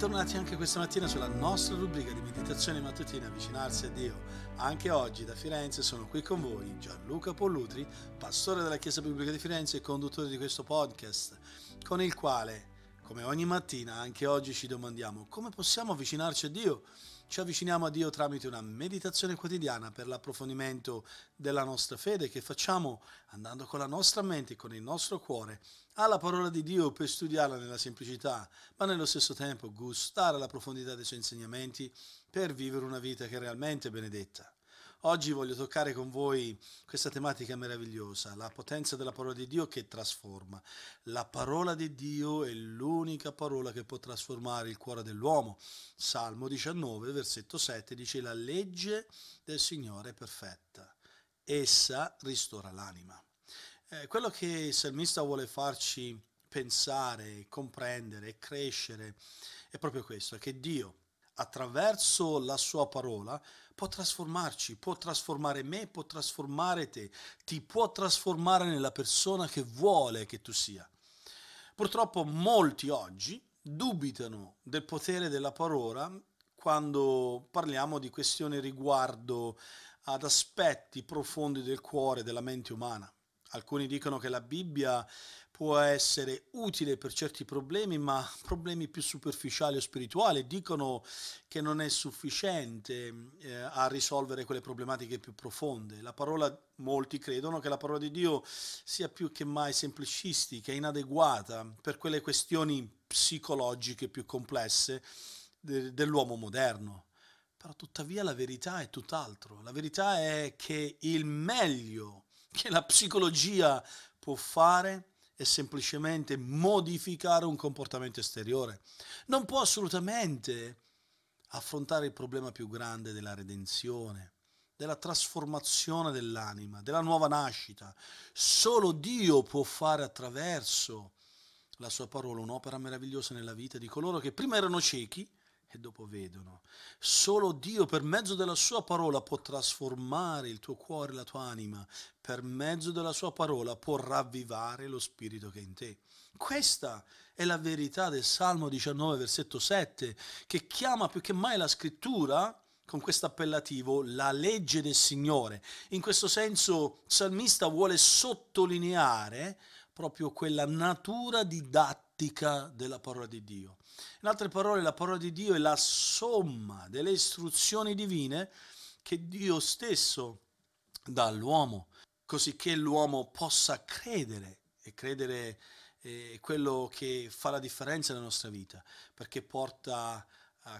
bentornati anche questa mattina sulla nostra rubrica di meditazione mattutina Avvicinarsi a Dio. Anche oggi da Firenze sono qui con voi Gianluca Pollutri, pastore della Chiesa Biblica di Firenze e conduttore di questo podcast, con il quale, come ogni mattina, anche oggi ci domandiamo come possiamo avvicinarci a Dio ci avviciniamo a Dio tramite una meditazione quotidiana per l'approfondimento della nostra fede che facciamo andando con la nostra mente e con il nostro cuore alla parola di Dio per studiarla nella semplicità, ma nello stesso tempo gustare la profondità dei suoi insegnamenti per vivere una vita che è realmente benedetta. Oggi voglio toccare con voi questa tematica meravigliosa, la potenza della parola di Dio che trasforma. La parola di Dio è l'unica parola che può trasformare il cuore dell'uomo. Salmo 19, versetto 7 dice la legge del Signore è perfetta, essa ristora l'anima. Eh, quello che il salmista vuole farci pensare, comprendere e crescere è proprio questo, che Dio attraverso la sua parola può trasformarci, può trasformare me, può trasformare te, ti può trasformare nella persona che vuole che tu sia. Purtroppo molti oggi dubitano del potere della parola quando parliamo di questioni riguardo ad aspetti profondi del cuore, della mente umana. Alcuni dicono che la Bibbia può essere utile per certi problemi, ma problemi più superficiali o spirituali dicono che non è sufficiente eh, a risolvere quelle problematiche più profonde. La parola, molti credono che la parola di Dio sia più che mai semplicistica, inadeguata per quelle questioni psicologiche più complesse de- dell'uomo moderno. Però tuttavia la verità è tutt'altro. La verità è che il meglio che la psicologia può fare è semplicemente modificare un comportamento esteriore. Non può assolutamente affrontare il problema più grande della redenzione, della trasformazione dell'anima, della nuova nascita. Solo Dio può fare attraverso la sua parola un'opera meravigliosa nella vita di coloro che prima erano ciechi e dopo vedono. Solo Dio per mezzo della sua parola può trasformare il tuo cuore, la tua anima, per mezzo della sua parola può ravvivare lo spirito che è in te. Questa è la verità del Salmo 19, versetto 7, che chiama più che mai la scrittura con questo appellativo la legge del Signore. In questo senso il salmista vuole sottolineare proprio quella natura didattica della parola di Dio. In altre parole, la parola di Dio è la somma delle istruzioni divine che Dio stesso dà all'uomo, così che l'uomo possa credere e credere è quello che fa la differenza nella nostra vita, perché porta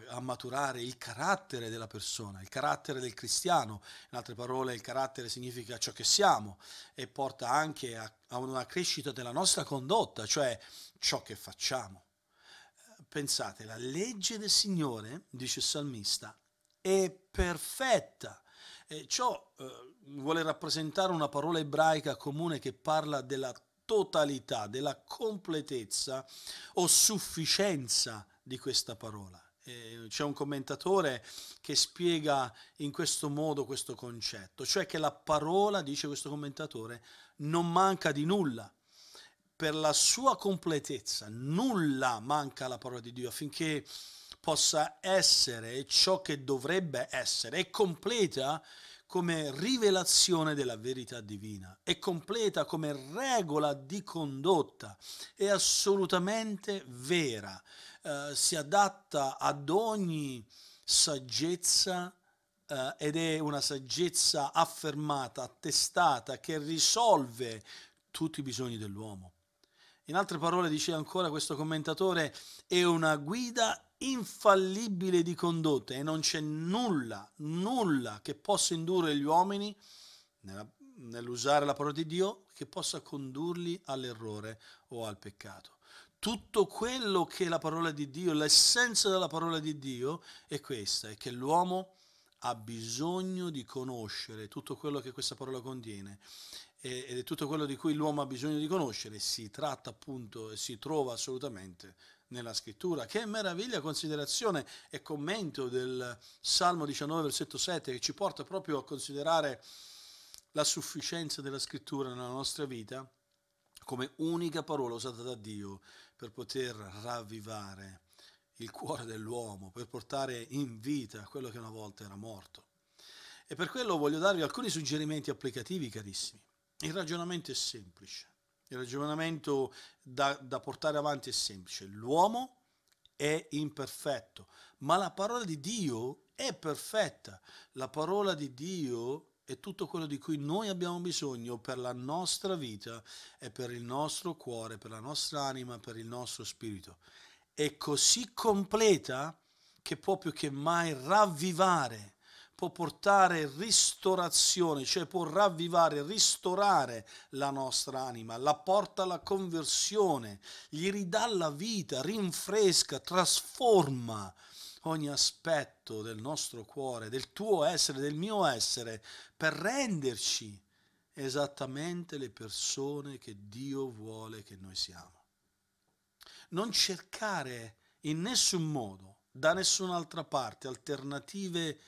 a, maturare il carattere della persona, il carattere del cristiano, in altre parole il carattere significa ciò che siamo e porta anche a, a una crescita della nostra condotta, cioè ciò che facciamo. Pensate, la legge del Signore, dice il salmista, è perfetta. E ciò eh, vuole rappresentare una parola ebraica comune che parla della totalità, della completezza o sufficienza di questa parola. E c'è un commentatore che spiega in questo modo questo concetto, cioè che la parola, dice questo commentatore, non manca di nulla. Per la sua completezza, nulla manca alla parola di Dio affinché possa essere ciò che dovrebbe essere, è completa come rivelazione della verità divina, è completa come regola di condotta, è assolutamente vera, eh, si adatta ad ogni saggezza eh, ed è una saggezza affermata, attestata, che risolve tutti i bisogni dell'uomo. In altre parole dice ancora questo commentatore, è una guida infallibile di condotta e non c'è nulla, nulla che possa indurre gli uomini nella, nell'usare la parola di Dio che possa condurli all'errore o al peccato. Tutto quello che la parola di Dio, l'essenza della parola di Dio è questa, è che l'uomo ha bisogno di conoscere tutto quello che questa parola contiene ed è tutto quello di cui l'uomo ha bisogno di conoscere, si tratta appunto e si trova assolutamente nella scrittura. Che meraviglia considerazione e commento del Salmo 19, versetto 7, che ci porta proprio a considerare la sufficienza della scrittura nella nostra vita come unica parola usata da Dio per poter ravvivare il cuore dell'uomo, per portare in vita quello che una volta era morto. E per quello voglio darvi alcuni suggerimenti applicativi, carissimi. Il ragionamento è semplice, il ragionamento da, da portare avanti è semplice. L'uomo è imperfetto, ma la parola di Dio è perfetta. La parola di Dio è tutto quello di cui noi abbiamo bisogno per la nostra vita e per il nostro cuore, per la nostra anima, per il nostro spirito. È così completa che può più che mai ravvivare, può portare ristorazione, cioè può ravvivare, ristorare la nostra anima, la porta alla conversione, gli ridà la vita, rinfresca, trasforma ogni aspetto del nostro cuore, del tuo essere, del mio essere, per renderci esattamente le persone che Dio vuole che noi siamo. Non cercare in nessun modo, da nessun'altra parte, alternative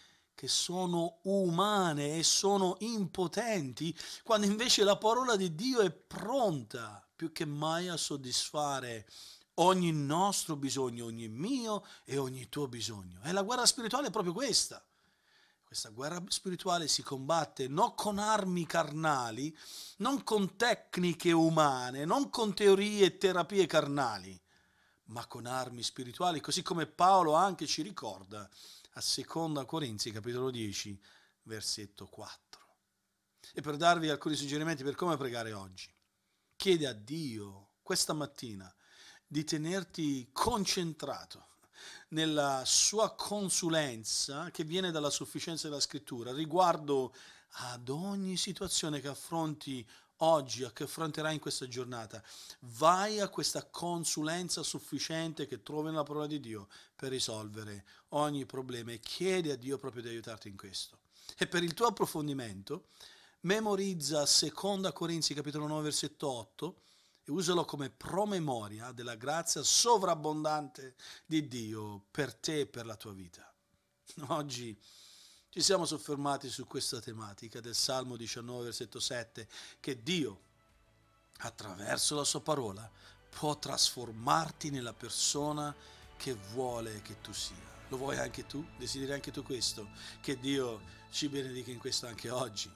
che sono umane e sono impotenti, quando invece la parola di Dio è pronta più che mai a soddisfare ogni nostro bisogno, ogni mio e ogni tuo bisogno. E la guerra spirituale è proprio questa. Questa guerra spirituale si combatte non con armi carnali, non con tecniche umane, non con teorie e terapie carnali, ma con armi spirituali, così come Paolo anche ci ricorda a Seconda Corinzi, capitolo 10, versetto 4. E per darvi alcuni suggerimenti per come pregare oggi, chiede a Dio questa mattina di tenerti concentrato nella sua consulenza che viene dalla sufficienza della scrittura riguardo ad ogni situazione che affronti oggi, che affronterai in questa giornata. Vai a questa consulenza sufficiente che trovi nella parola di Dio per risolvere ogni problema e chiedi a Dio proprio di aiutarti in questo. E per il tuo approfondimento, memorizza 2 Corinzi capitolo 9 versetto 8 e usalo come promemoria della grazia sovrabbondante di Dio per te e per la tua vita. Oggi ci siamo soffermati su questa tematica del Salmo 19, versetto 7, che Dio, attraverso la sua parola, può trasformarti nella persona che vuole che tu sia. Lo vuoi anche tu? Desideri anche tu questo? Che Dio ci benedica in questo anche oggi.